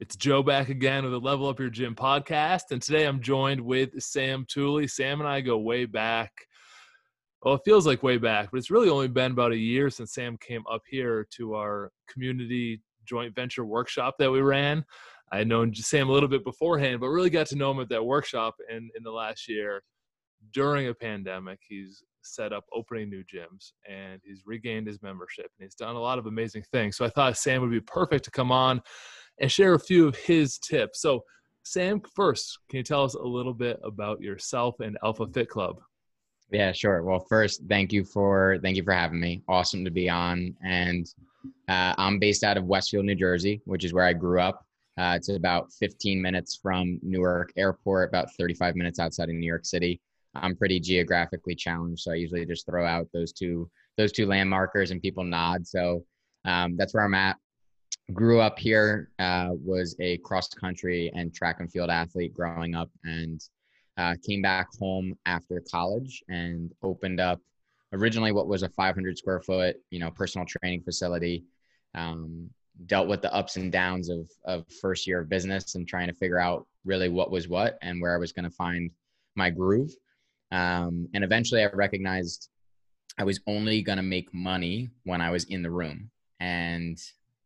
It's Joe back again with the Level Up Your Gym podcast. And today I'm joined with Sam Tooley. Sam and I go way back. Well, it feels like way back, but it's really only been about a year since Sam came up here to our community joint venture workshop that we ran. I had known Sam a little bit beforehand, but really got to know him at that workshop in, in the last year during a pandemic. He's set up opening new gyms and he's regained his membership and he's done a lot of amazing things. So I thought Sam would be perfect to come on and share a few of his tips. So, Sam, first, can you tell us a little bit about yourself and Alpha Fit Club? Yeah, sure. Well, first, thank you for thank you for having me. Awesome to be on. And uh, I'm based out of Westfield, New Jersey, which is where I grew up. Uh, it's about 15 minutes from Newark Airport, about 35 minutes outside of New York City. I'm pretty geographically challenged, so I usually just throw out those two those two landmarkers and people nod. So um, that's where I'm at grew up here, uh, was a cross country and track and field athlete growing up, and uh, came back home after college and opened up originally what was a 500 square foot, you know, personal training facility. Um, dealt with the ups and downs of of first year of business and trying to figure out really what was what and where I was going to find my groove. Um, and eventually, I recognized I was only going to make money when I was in the room. And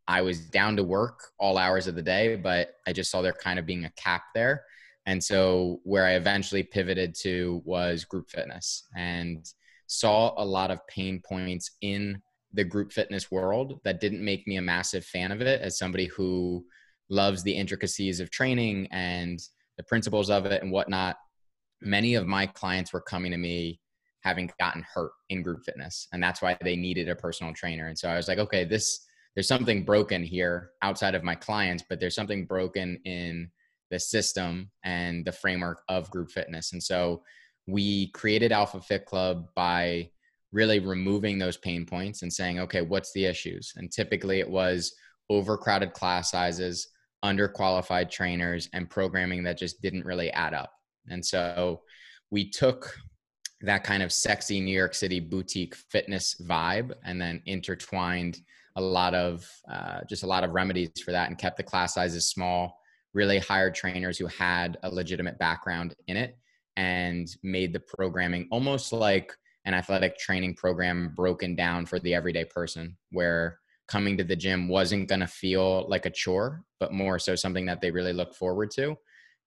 I was down to work all hours of the day, but I just saw there kind of being a cap there. And so where I eventually pivoted to was group fitness and saw a lot of pain points in the group fitness world that didn't make me a massive fan of it as somebody who loves the intricacies of training and the principles of it and whatnot. Many of my clients were coming to me having gotten hurt in group fitness, and that's why they needed a personal trainer. And so I was like, okay, this there's something broken here outside of my clients, but there's something broken in the system and the framework of group fitness. And so we created Alpha Fit Club by really removing those pain points and saying, okay, what's the issues? And typically it was overcrowded class sizes, underqualified trainers, and programming that just didn't really add up. And so we took that kind of sexy New York City boutique fitness vibe and then intertwined a lot of uh, just a lot of remedies for that and kept the class sizes small really hired trainers who had a legitimate background in it and made the programming almost like an athletic training program broken down for the everyday person where coming to the gym wasn't going to feel like a chore but more so something that they really look forward to.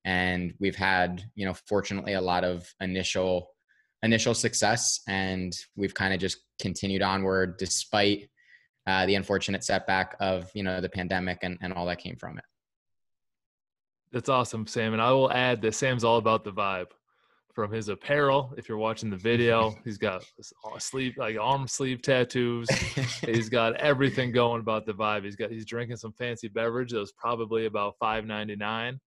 And we've had you know fortunately a lot of initial initial success and we've kind of just continued onward despite uh, the unfortunate setback of you know the pandemic and, and all that came from it that's awesome sam and i will add that sam's all about the vibe from his apparel if you're watching the video he's got sleeve like arm sleeve tattoos he's got everything going about the vibe he's got he's drinking some fancy beverage that was probably about 5.99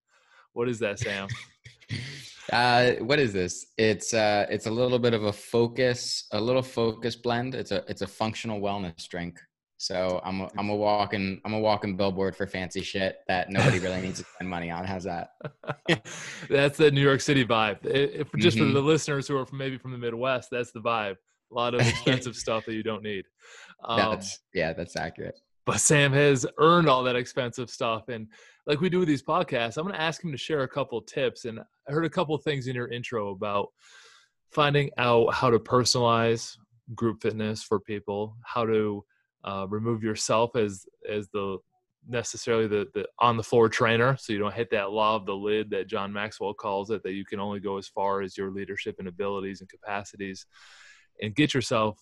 what is that sam uh, what is this? It's uh, it's a little bit of a focus, a little focus blend. It's a it's a functional wellness drink. So I'm a, I'm a walking I'm a walking billboard for fancy shit that nobody really needs to spend money on. How's that? that's the New York City vibe. If, just mm-hmm. for the listeners who are from, maybe from the Midwest, that's the vibe. A lot of expensive stuff that you don't need. Um, that's, yeah, that's accurate. But Sam has earned all that expensive stuff, and like we do with these podcasts, I'm going to ask him to share a couple tips. And I heard a couple things in your intro about finding out how to personalize group fitness for people, how to uh, remove yourself as as the necessarily the, the on the floor trainer so you don't hit that law of the lid that john maxwell calls it that you can only go as far as your leadership and abilities and capacities and get yourself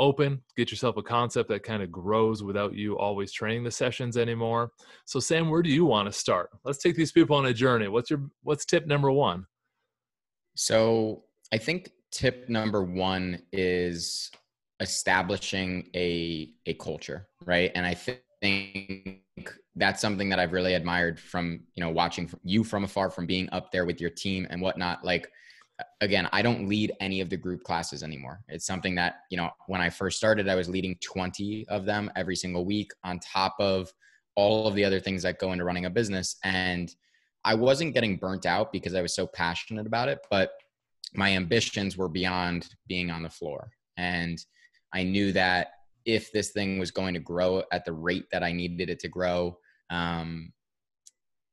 open get yourself a concept that kind of grows without you always training the sessions anymore. So sam where do you want to start? Let's take these people on a journey. What's your what's tip number one? So i think tip number one is establishing a a culture, right? And I think that's something that I've really admired from you know watching you from afar, from being up there with your team and whatnot. Like again, I don't lead any of the group classes anymore. It's something that you know when I first started, I was leading 20 of them every single week on top of all of the other things that go into running a business and I wasn't getting burnt out because I was so passionate about it, but my ambitions were beyond being on the floor. And I knew that if this thing was going to grow at the rate that I needed it to grow, um,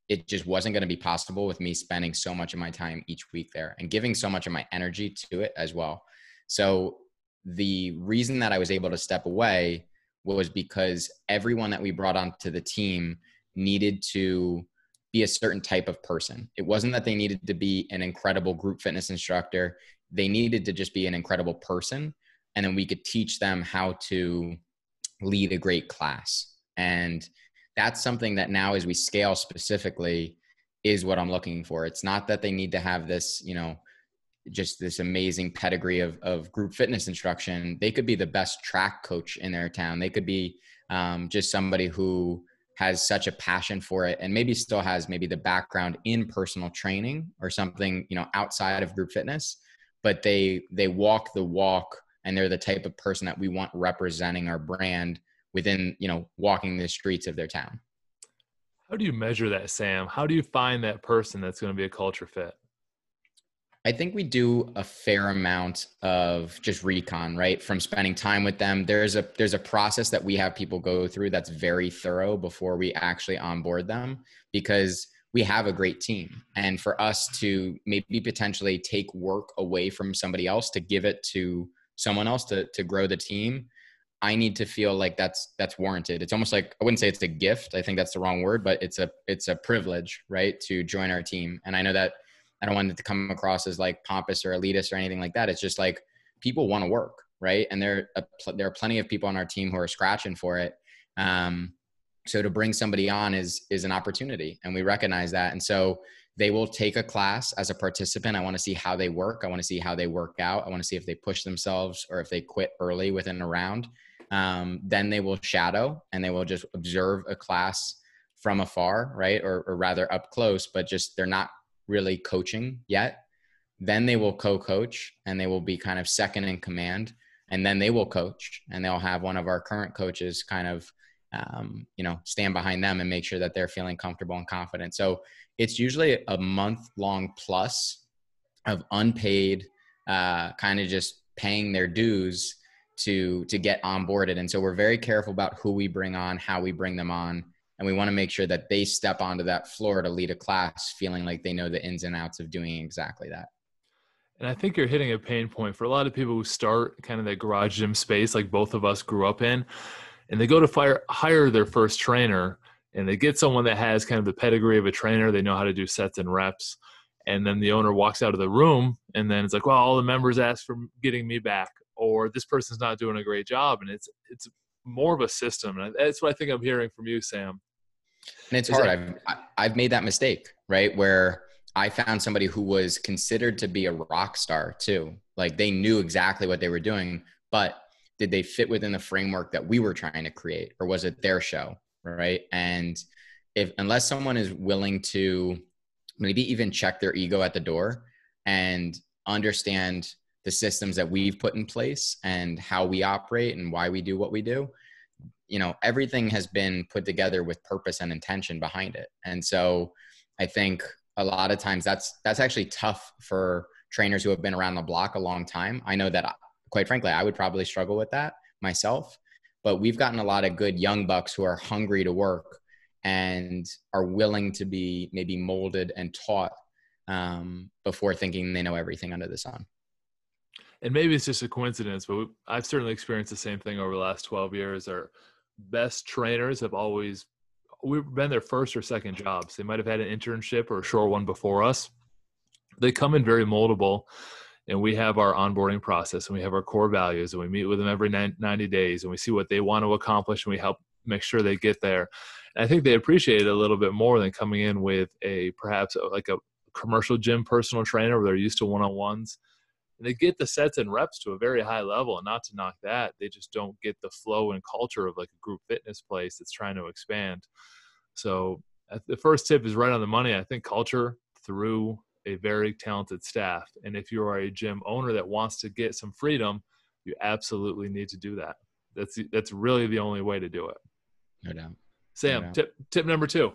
it just wasn't going to be possible with me spending so much of my time each week there and giving so much of my energy to it as well. So the reason that I was able to step away was because everyone that we brought onto the team needed to be a certain type of person. It wasn't that they needed to be an incredible group fitness instructor. They needed to just be an incredible person. And then we could teach them how to lead a great class. And that's something that now as we scale specifically is what i'm looking for. It's not that they need to have this you know just this amazing pedigree of, of group fitness instruction. They could be the best track coach in their town. They could be um, just somebody who has such a passion for it and maybe still has maybe the background in personal training or something you know outside of group fitness but they they walk the walk and they're the type of person that we want representing our brand within you know walking the streets of their town. How do you measure that sam? How do you find that person that's going to be a culture fit? I think we do a fair amount of just recon right? From spending time with them. There's a there's a process that we have people go through that's very thorough before we actually onboard them because we have a great team. And for us to maybe potentially take work away from somebody else to give it to someone else to to grow the team I need to feel like that's that's warranted. It's almost like I wouldn't say it's a gift. I think that's the wrong word, but it's a it's a privilege, right, to join our team. And I know that I don't want it to come across as like pompous or elitist or anything like that. It's just like people want to work, right? And there there are plenty of people on our team who are scratching for it. Um, so to bring somebody on is is an opportunity, and we recognize that. And so they will take a class as a participant. I want to see how they work. I want to see how they work out. I want to see if they push themselves or if they quit early within a round. Um, then they will shadow and they will just observe a class from afar, right? Or, or rather up close, but just they're not really coaching yet. Then they will co coach and they will be kind of second in command. And then they will coach and they'll have one of our current coaches kind of, um, you know, stand behind them and make sure that they're feeling comfortable and confident. So it's usually a month long plus of unpaid, uh, kind of just paying their dues to to get onboarded. And so we're very careful about who we bring on how we bring them on and we want to make sure that they step onto that floor to lead a class feeling like they know the ins and outs of doing exactly that. And i think you're hitting a pain point for a lot of people who start kind of that garage gym space like both of us grew up in and they go to fire, hire their first trainer and they get someone that has kind of the pedigree of a trainer. They know how to do sets and reps. And then the owner walks out of the room and then it's like well all the members asked for getting me back or this person's not doing a great job. And it's it's more of a system. And that's what i think i'm hearing from you sam. And it's hard that- I've, I've made that mistake right? Where i found somebody who was considered to be a rock star too. Like they knew exactly what they were doing but did they fit within the framework that we were trying to create or was it their show right? And if unless someone is willing to maybe even check their ego at the door and understand the systems that we've put in place and how we operate and why we do what we do you know everything has been put together with purpose and intention behind it. And so i think a lot of times that's that's actually tough for trainers who have been around the block a long time. I know that quite frankly i would probably struggle with that myself but we've gotten a lot of good young bucks who are hungry to work and are willing to be maybe molded and taught um, before thinking they know everything under the sun and maybe it's just a coincidence, but I've certainly experienced the same thing over the last 12 years. Our best trainers have always we've been their first or second jobs. They might have had an internship or a short one before us. They come in very moldable, and we have our onboarding process and we have our core values, and we meet with them every 90 days, and we see what they want to accomplish, and we help make sure they get there. And I think they appreciate it a little bit more than coming in with a perhaps uh, like a commercial gym personal trainer where they're used to one on ones and they get the sets and reps to a very high level and not to knock that. They just don't get the flow and culture of like a group fitness place that's trying to expand. So the first tip is right on the money. I think culture through a very talented staff and if you are a gym owner that wants to get some freedom you absolutely need to do that that's that's really the only way to do it no doubt sam no doubt. tip tip number two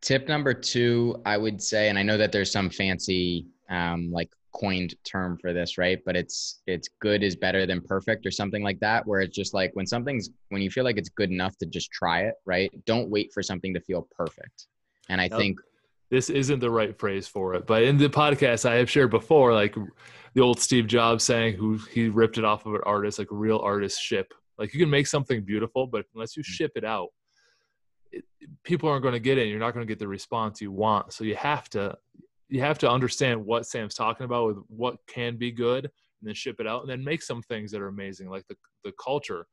tip number two i would say and i know that there's some fancy um, like coined term for this, right? But it's it's good is better than perfect or something like that, where it's just like when something's when you feel like it's good enough to just try it, right? Don't wait for something to feel perfect. And I think this isn't the right phrase for it. But in the podcast I have shared before, like the old Steve Jobs saying, who he ripped it off of an artist, like real artists ship. Like you can make something beautiful, but unless you mm. ship it out, it, people aren't going to get it. And you're not going to get the response you want. So you have to you have to understand what Sam's talking about with what can be good, and then ship it out, and then make some things that are amazing, like the the culture.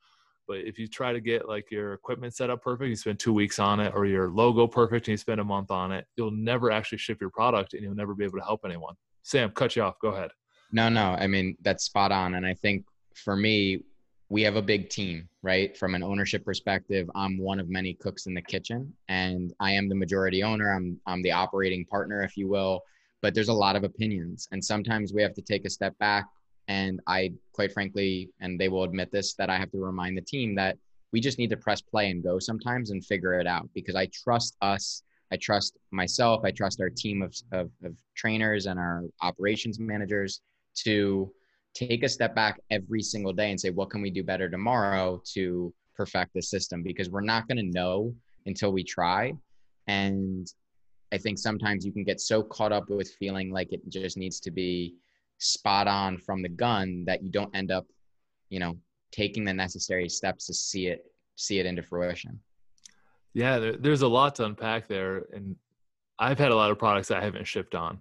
But if you try to get like your equipment set up perfect, you spend two weeks on it, or your logo perfect, and you spend a month on it, you'll never actually ship your product, and you'll never be able to help anyone. Sam, cut you off. Go ahead. No, no. I mean that's spot on, and I think for me, we have a big team, right? From an ownership perspective, I'm one of many cooks in the kitchen and I am the majority owner. I'm I'm the operating partner if you will, but there's a lot of opinions and sometimes we have to take a step back and I quite frankly and they will admit this that I have to remind the team that we just need to press play and go sometimes and figure it out because I trust us I trust myself, I trust our team of, of, of trainers and our operations managers to take a step back every single day and say, what can we do better tomorrow to perfect the system? Because we're not going to know until we try. And I think sometimes you can get so caught up with feeling like it just needs to be spot on from the gun that you don't end up, you know, taking the necessary steps to see it see it into fruition. Yeah, there, there's a lot to unpack there, and I've had a lot of products I haven't shipped on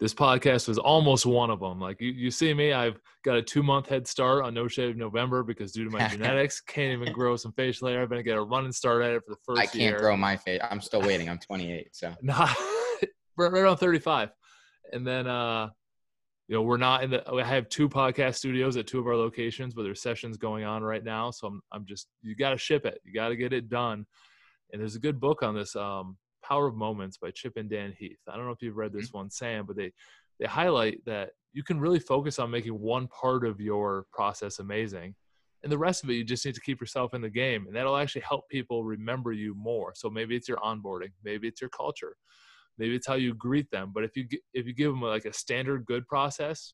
this podcast was almost one of them. Like you, you see me, I've got a two month head start on No Shave November because due to my genetics, can't even grow some facial hair. I've been to get a running start at it for the first. I can't year. grow my face. I'm still waiting. I'm 28, so not right around 35, and then uh, you know we're not in the. I have two podcast studios at two of our locations, but there's sessions going on right now. So I'm I'm just you got to ship it. You got to get it done. And there's a good book on this. Um, Power of Moments by Chip and Dan Heath. I don't know if you've read this mm-hmm. one, Sam, but they they highlight that you can really focus on making one part of your process amazing. And the rest of it, you just need to keep yourself in the game. And that'll actually help people remember you more. So maybe it's your onboarding, maybe it's your culture, maybe it's how you greet them. But if you if you give them like a standard good process,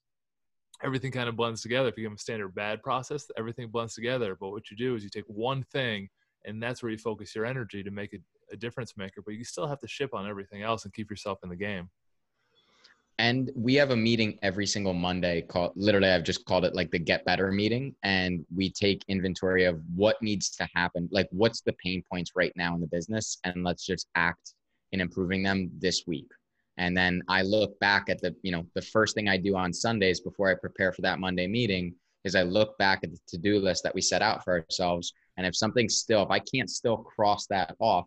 everything kind of blends together. If you give them a standard bad process, everything blends together. But what you do is you take one thing, and that's where you focus your energy to make it a difference maker, but you still have to ship on everything else and keep yourself in the game. And we have a meeting every single Monday called literally I've just called it like the get better meeting and we take inventory of what needs to happen, like what's the pain points right now in the business and let's just act in improving them this week. And then I look back at the, you know, the first thing I do on Sundays before I prepare for that Monday meeting is I look back at the to-do list that we set out for ourselves and if something's still if I can't still cross that off,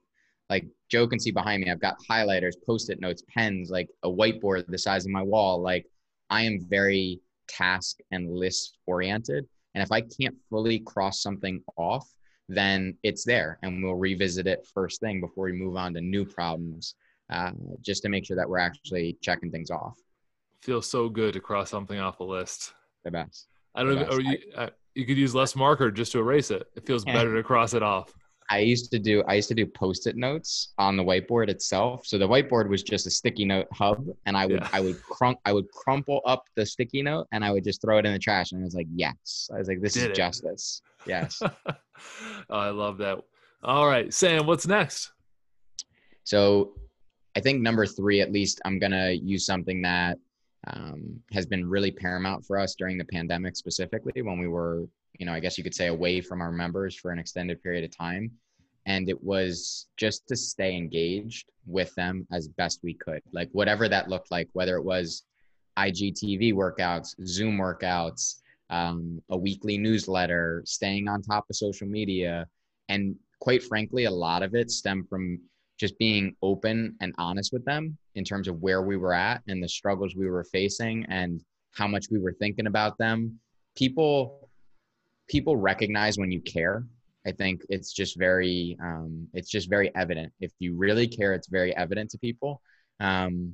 like Joe can see behind me, I've got highlighters, post-it notes, pens, like a whiteboard the size of my wall. Like I am very task and list oriented. And if I can't fully cross something off, then it's there and we'll revisit it first thing before we move on to new problems, uh, just to make sure that we're actually checking things off. Feels so good to cross something off a list. The best. I don't know. You, uh, you could use less marker just to erase it. It feels better to cross it off. I used to do I used to do post-it notes on the whiteboard itself. So the whiteboard was just a sticky note hub, and I would yeah. I would crump I would crumple up the sticky note and I would just throw it in the trash. And I was like, yes. I was like, this Did is it. justice. Yes. oh, I love that. All right, Sam, what's next? So I think number three, at least, I'm gonna use something that um, has been really paramount for us during the pandemic, specifically when we were you know, I guess you could say away from our members for an extended period of time. And it was just to stay engaged with them as best we could, like whatever that looked like, whether it was IGTV workouts, Zoom workouts, um, a weekly newsletter, staying on top of social media. And quite frankly, a lot of it stemmed from just being open and honest with them in terms of where we were at and the struggles we were facing and how much we were thinking about them. People people recognize when you care. I think it's just very um, it's just very evident. If you really care, it's very evident to people. Um,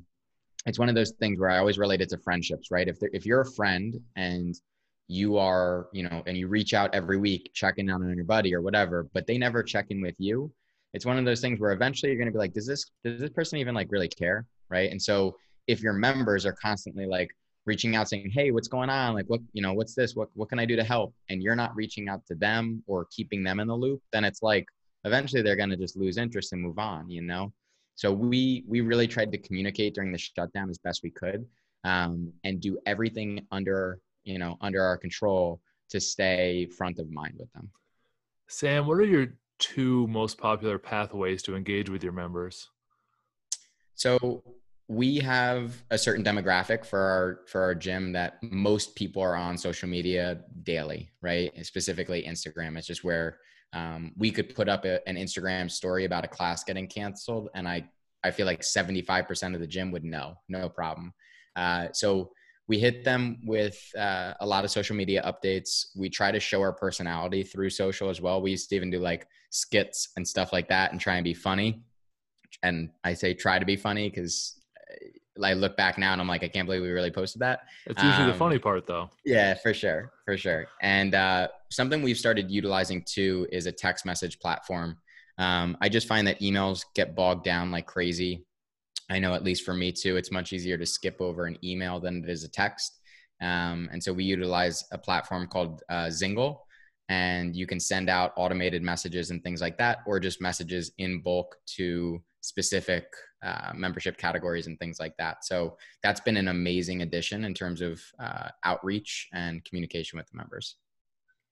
it's one of those things where I always relate it to friendships, right? If if you're a friend and you are, you know, and you reach out every week checking on your buddy or whatever, but they never check in with you, it's one of those things where eventually you're going to be like, does this does this person even like really care, right? And so if your members are constantly like, reaching out saying hey what's going on like what you know what's this what, what can i do to help and you're not reaching out to them or keeping them in the loop then it's like eventually they're going to just lose interest and move on you know So we we really tried to communicate during the shutdown as best we could, um, and do everything under you know under our control to stay front of mind with them. Sam, what are your two most popular pathways to engage with your members? So we have a certain demographic for our for our gym that most people are on social media daily, right? And specifically Instagram. It's just where um, we could put up a, an Instagram story about a class getting canceled, and I I feel like 75% of the gym would know, no problem. Uh, so we hit them with uh, a lot of social media updates. We try to show our personality through social as well. We used to even do like skits and stuff like that and try and be funny. And I say try to be funny because I look back now and I'm like, I can't believe we really posted that. It's usually um, the funny part, though. Yeah, for sure, for sure. And uh, something we've started utilizing too is a text message platform. Um, I just find that emails get bogged down like crazy. I know at least for me too, it's much easier to skip over an email than it is a text. Um, and so we utilize a platform called uh, Zingle, and you can send out automated messages and things like that, or just messages in bulk to specific uh, membership categories and things like that. So that's been an amazing addition in terms of uh, outreach and communication with the members.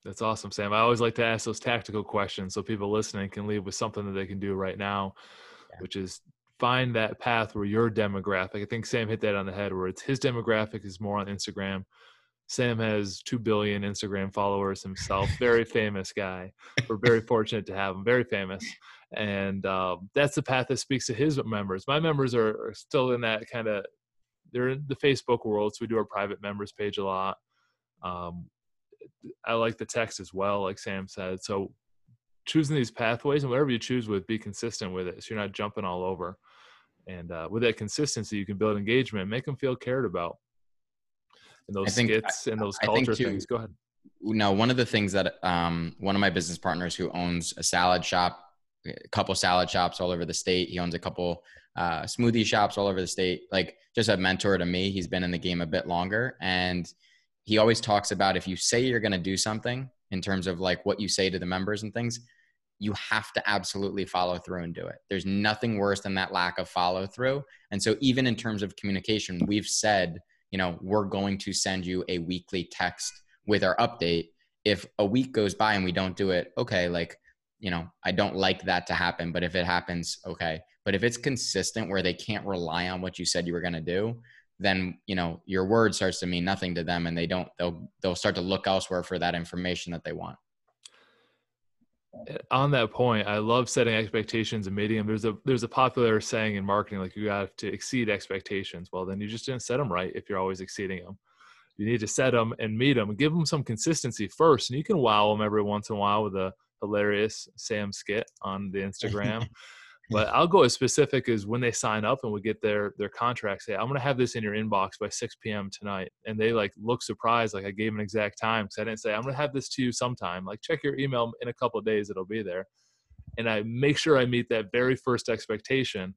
That's awesome, Sam. I always like to ask those tactical questions so people listening can leave with something that they can do right now, yeah. which is find that path where your demographic. I think Sam hit that on the head where it's his demographic is more on Instagram. Sam has 2 billion Instagram followers himself. Very famous guy. We're very fortunate to have him. Very famous and uh, that's the path that speaks to his members. My members are, are still in that kind of they're in the Facebook world, so we do our private members page a lot. Um, I like the text as well, like Sam said. So choosing these pathways and whatever you choose with, be consistent with it, so you're not jumping all over. And uh, with that consistency, you can build engagement, make them feel cared about. And those think, skits and those culture too, things. Go ahead. No, one of the things that um, one of my business partners who owns a salad shop a couple salad shops all over the state. He owns a couple uh, smoothie shops all over the state. Like just a mentor to me. He's been in the game a bit longer, and he always talks about if you say you're going to do something in terms of like what you say to the members and things, you have to absolutely follow through and do it. There's nothing worse than that lack of follow through. And so even in terms of communication, we've said, you know, we're going to send you a weekly text with our update. If a week goes by and we don't do it, okay, like you know, I don't like that to happen, but if it happens, okay. But if it's consistent where they can't rely on what you said you were going to do, then, you know, your word starts to mean nothing to them and they don't they'll they'll start to look elsewhere for that information that they want. Eh, on that point, I love setting expectations and meeting them. There's a there's a popular saying in marketing like you have to exceed expectations. Well, then you just didn't set them right if you're always exceeding them. You need to set them and meet them and give them some consistency first, and you can wow them every once in a while with a hilarious Sam skit on the Instagram. but I'll go as specific as when they sign up and we get their their contract. Say, I'm gonna have this in your inbox by 6 p.m. tonight, and they like look surprised, like I gave an exact time because I didn't say I'm gonna have this to you sometime. Like check your email in a couple of days, it'll be there, and I make sure I meet that very first expectation,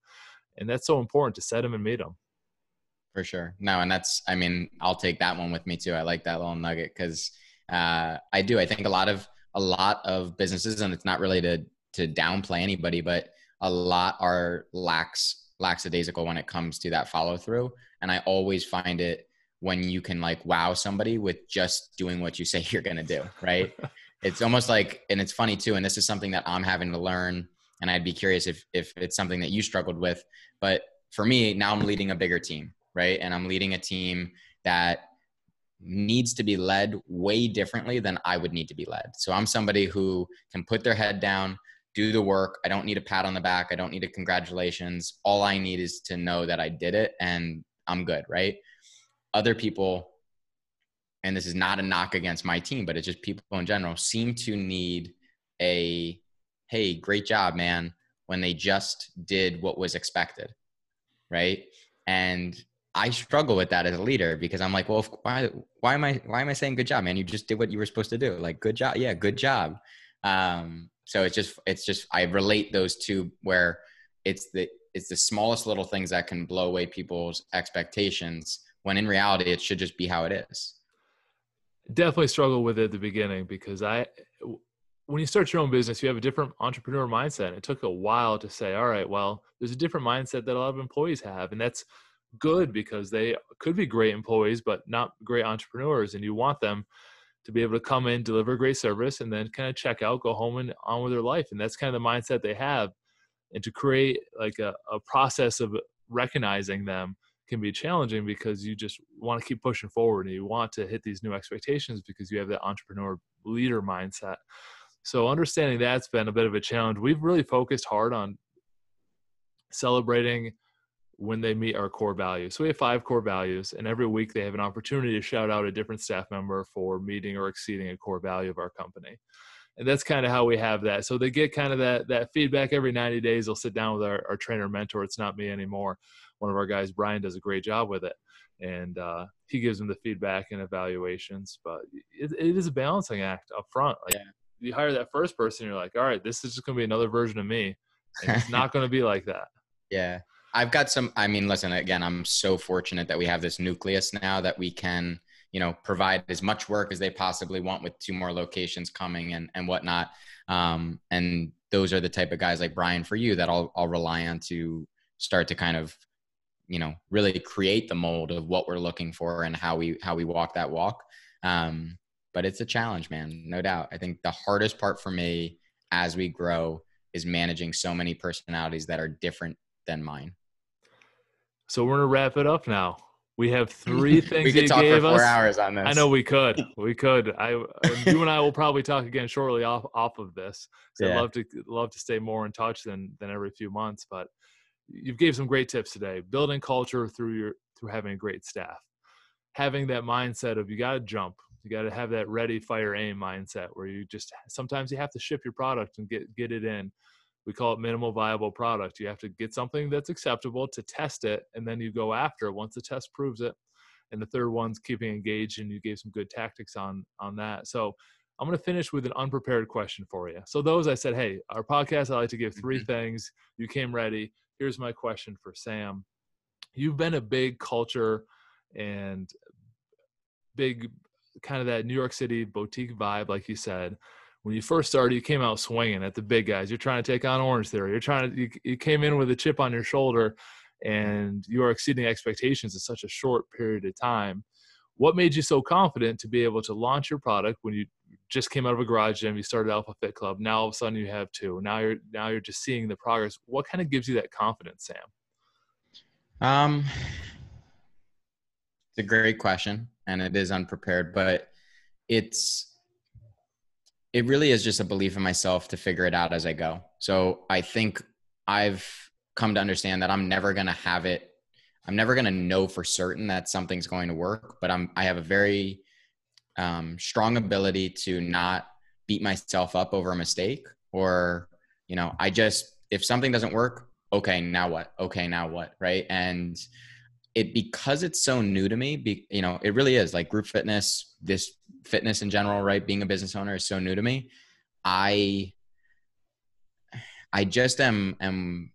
and that's so important to set them and meet them. For sure, no, and that's I mean I'll take that one with me too. I like that little nugget because uh, I do. I think a lot of a lot of businesses, and it's not really to to downplay anybody, but a lot are lax lackadaisical when it comes to that follow through. And I always find it when you can like wow somebody with just doing what you say you're gonna do, right? it's almost like, and it's funny too. And this is something that I'm having to learn. And I'd be curious if if it's something that you struggled with. But for me, now I'm leading a bigger team, right? And I'm leading a team that needs to be led way differently than I would need to be led. So I'm somebody who can put their head down, do the work. I don't need a pat on the back. I don't need a congratulations. All I need is to know that I did it and I'm good, right? Other people, and this is not a knock against my team, but it's just people in general, seem to need a, hey, great job, man, when they just did what was expected, right? And I struggle with that as a leader because I'm like, well, if, why, why am I, why am I saying good job, man? You just did what you were supposed to do. Like, good job. Yeah, good job. Um, so it's just, it's just, I relate those two where it's the, it's the smallest little things that can blow away people's expectations when in reality it should just be how it is. Definitely struggle with it at the beginning because I, when you start your own business, you have a different entrepreneur mindset. It took a while to say, all right, well, there's a different mindset that a lot of employees have. And that's good because they could be great employees, but not great entrepreneurs. And you want them to be able to come in, deliver great service, and then kind of check out, go home and on with their life. And that's kind of the mindset they have. And to create like a, a process of recognizing them can be challenging because you just want to keep pushing forward and you want to hit these new expectations because you have that entrepreneur leader mindset. So understanding that's been a bit of a challenge. We've really focused hard on celebrating when they meet our core values. So we have five core values, and every week they have an opportunity to shout out a different staff member for meeting or exceeding a core value of our company. And that's kind of how we have that. So they get kind of that that feedback every 90 days. They'll sit down with our, our trainer mentor. It's not me anymore. One of our guys, Brian, does a great job with it. And uh, he gives them the feedback and evaluations. But it, it is a balancing act up front. Like yeah. you hire that first person, you're like, all right, this is just going to be another version of me. And it's not going to be like that. Yeah. I've got some. I mean, listen. Again, I'm so fortunate that we have this nucleus now that we can, you know, provide as much work as they possibly want with two more locations coming and and whatnot. Um, and those are the type of guys like Brian for you that I'll I'll rely on to start to kind of, you know, really create the mold of what we're looking for and how we how we walk that walk. Um, but it's a challenge, man, no doubt. I think the hardest part for me as we grow is managing so many personalities that are different than mine. So we're gonna wrap it up now. We have three things we could talk gave for four us. hours on this. I know we could. We could. I you and I will probably talk again shortly off off of this. So yeah. I'd love to love to stay more in touch than than every few months. But you've gave some great tips today. Building culture through your through having a great staff. Having that mindset of you got to jump. You got to have that ready, fire, aim mindset where you just sometimes you have to ship your product and get get it in we call it minimal viable product. You have to get something that's acceptable to test it, and then you go after it once the test proves it. And the third one's keeping engaged, and you gave some good tactics on on that. So I'm going to finish with an unprepared question for you. So those I said, hey, our podcast, I like to give 3 mm-hmm. things. You came ready. Here's my question for Sam. You've been a big culture and big kind of that New York City boutique vibe, like you said when you first started, you came out swinging at the big guys. You're trying to take on Orange Theory. You're trying to, you, you came in with a chip on your shoulder and you are exceeding expectations in such a short period of time. What made you so confident to be able to launch your product when you just came out of a garage gym? You started Alpha Fit Club. Now all of a sudden you have two. Now you're now you're just seeing the progress. What kind of gives you that confidence, Sam? Um, it's a great question, and it is unprepared, but it's it really is just a belief in myself to figure it out as I go. So I think I've come to understand that I'm never going to have it. I'm never going to know for certain that something's going to work, but I'm, I have a very um, strong ability to not beat myself up over a mistake or, you know, I just, if something doesn't work, okay, now what? Okay, now what? Right. And it, because it's so new to me, be, you know, it really is like group fitness, this fitness in general, right? Being a business owner is so new to me. I I just am am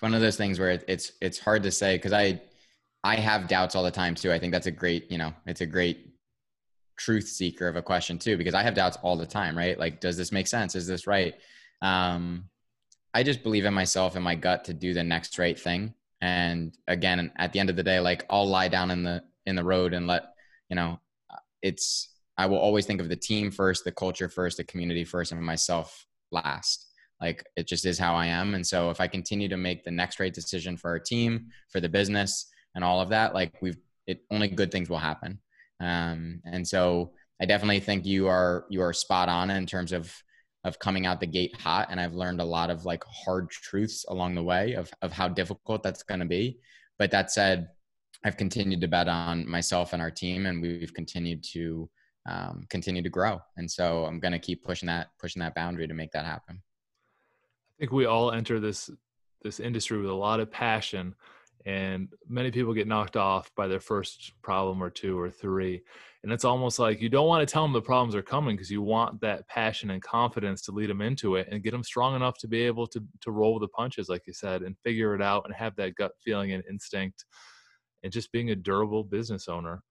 one of those things where it's it's hard to say because I I have doubts all the time too. I think that's a great, you know, it's a great truth seeker of a question too because I have doubts all the time, right? Like does this make sense? Is this right? Um I just believe in myself and my gut to do the next right thing. And again at the end of the day like i'll lie down in the in the road and let you know it's i will always think of the team first the culture first the community first and myself last. Like it just is how i am. And so if i continue to make the next right decision for our team for the business and all of that like we've it only good things will happen. Um and so i definitely think you are you are spot on in terms of of coming out the gate hot and i've learned a lot of like hard truths along the way of, of how difficult that's going to be. But that said i've continued to bet on myself and our team and we've continued to um, continue to grow. And so i'm going to keep pushing that pushing that boundary to make that happen. I think we all enter this this industry with a lot of passion and many people get knocked off by their first problem or two or three and it's almost like you don't want to tell them the problems are coming because you want that passion and confidence to lead them into it and get them strong enough to be able to to roll the punches like you said and figure it out and have that gut feeling and instinct and just being a durable business owner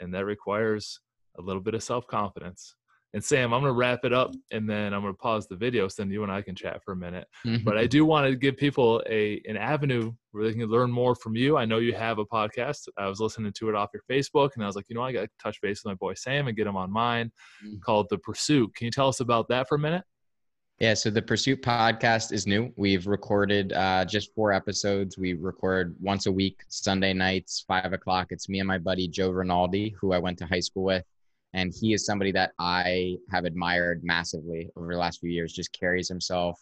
and that requires a little bit of self confidence. And Sam, I'm going to wrap it up and then I'm going to pause the video so then you and I can chat for a minute. But I do want to give people a an avenue where they can learn more from you. I know you have a podcast. I was listening to it off your Facebook and I was like, you know, I got to touch base with my boy Sam and get him on mine Mhm. called The Pursuit. Can you tell us about that for a minute? Yeah, so the Pursuit podcast is new. We've recorded uh, just four episodes. We record once a week, Sunday nights, five o'clock. It's me and my buddy Joe Rinaldi, who I went to high school with. And he is somebody that I have admired massively over the last few years, just carries himself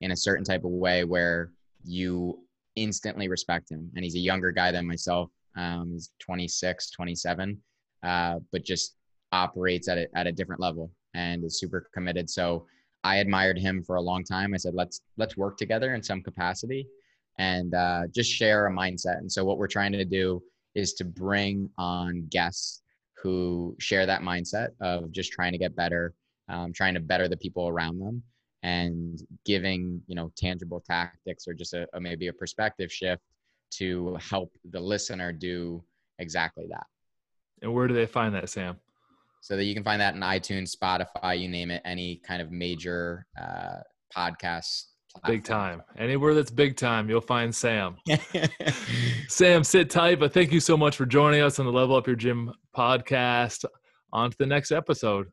in a certain type of way where you instantly respect him. And he's a younger guy than myself. Um, he's 26, 27, uh, but just operates at a, at a different level and is super committed. So, I admired him for a long time. I said, let's let's work together in some capacity and uh, just share a mindset. And so what we're trying to do is to bring on guests who share that mindset of just trying to get better, um, trying to better the people around them, and giving you know tangible tactics or just a, a maybe a perspective shift to help the listener do exactly that. And where do they find that, Sam? So that you can find that in iTunes, Spotify, you name it, any kind of major uh, podcast. Big time. Anywhere that's big time, you'll find Sam. Sam, sit tight, but thank you so much for joining us on the Level Up Your Gym podcast. On to the next episode.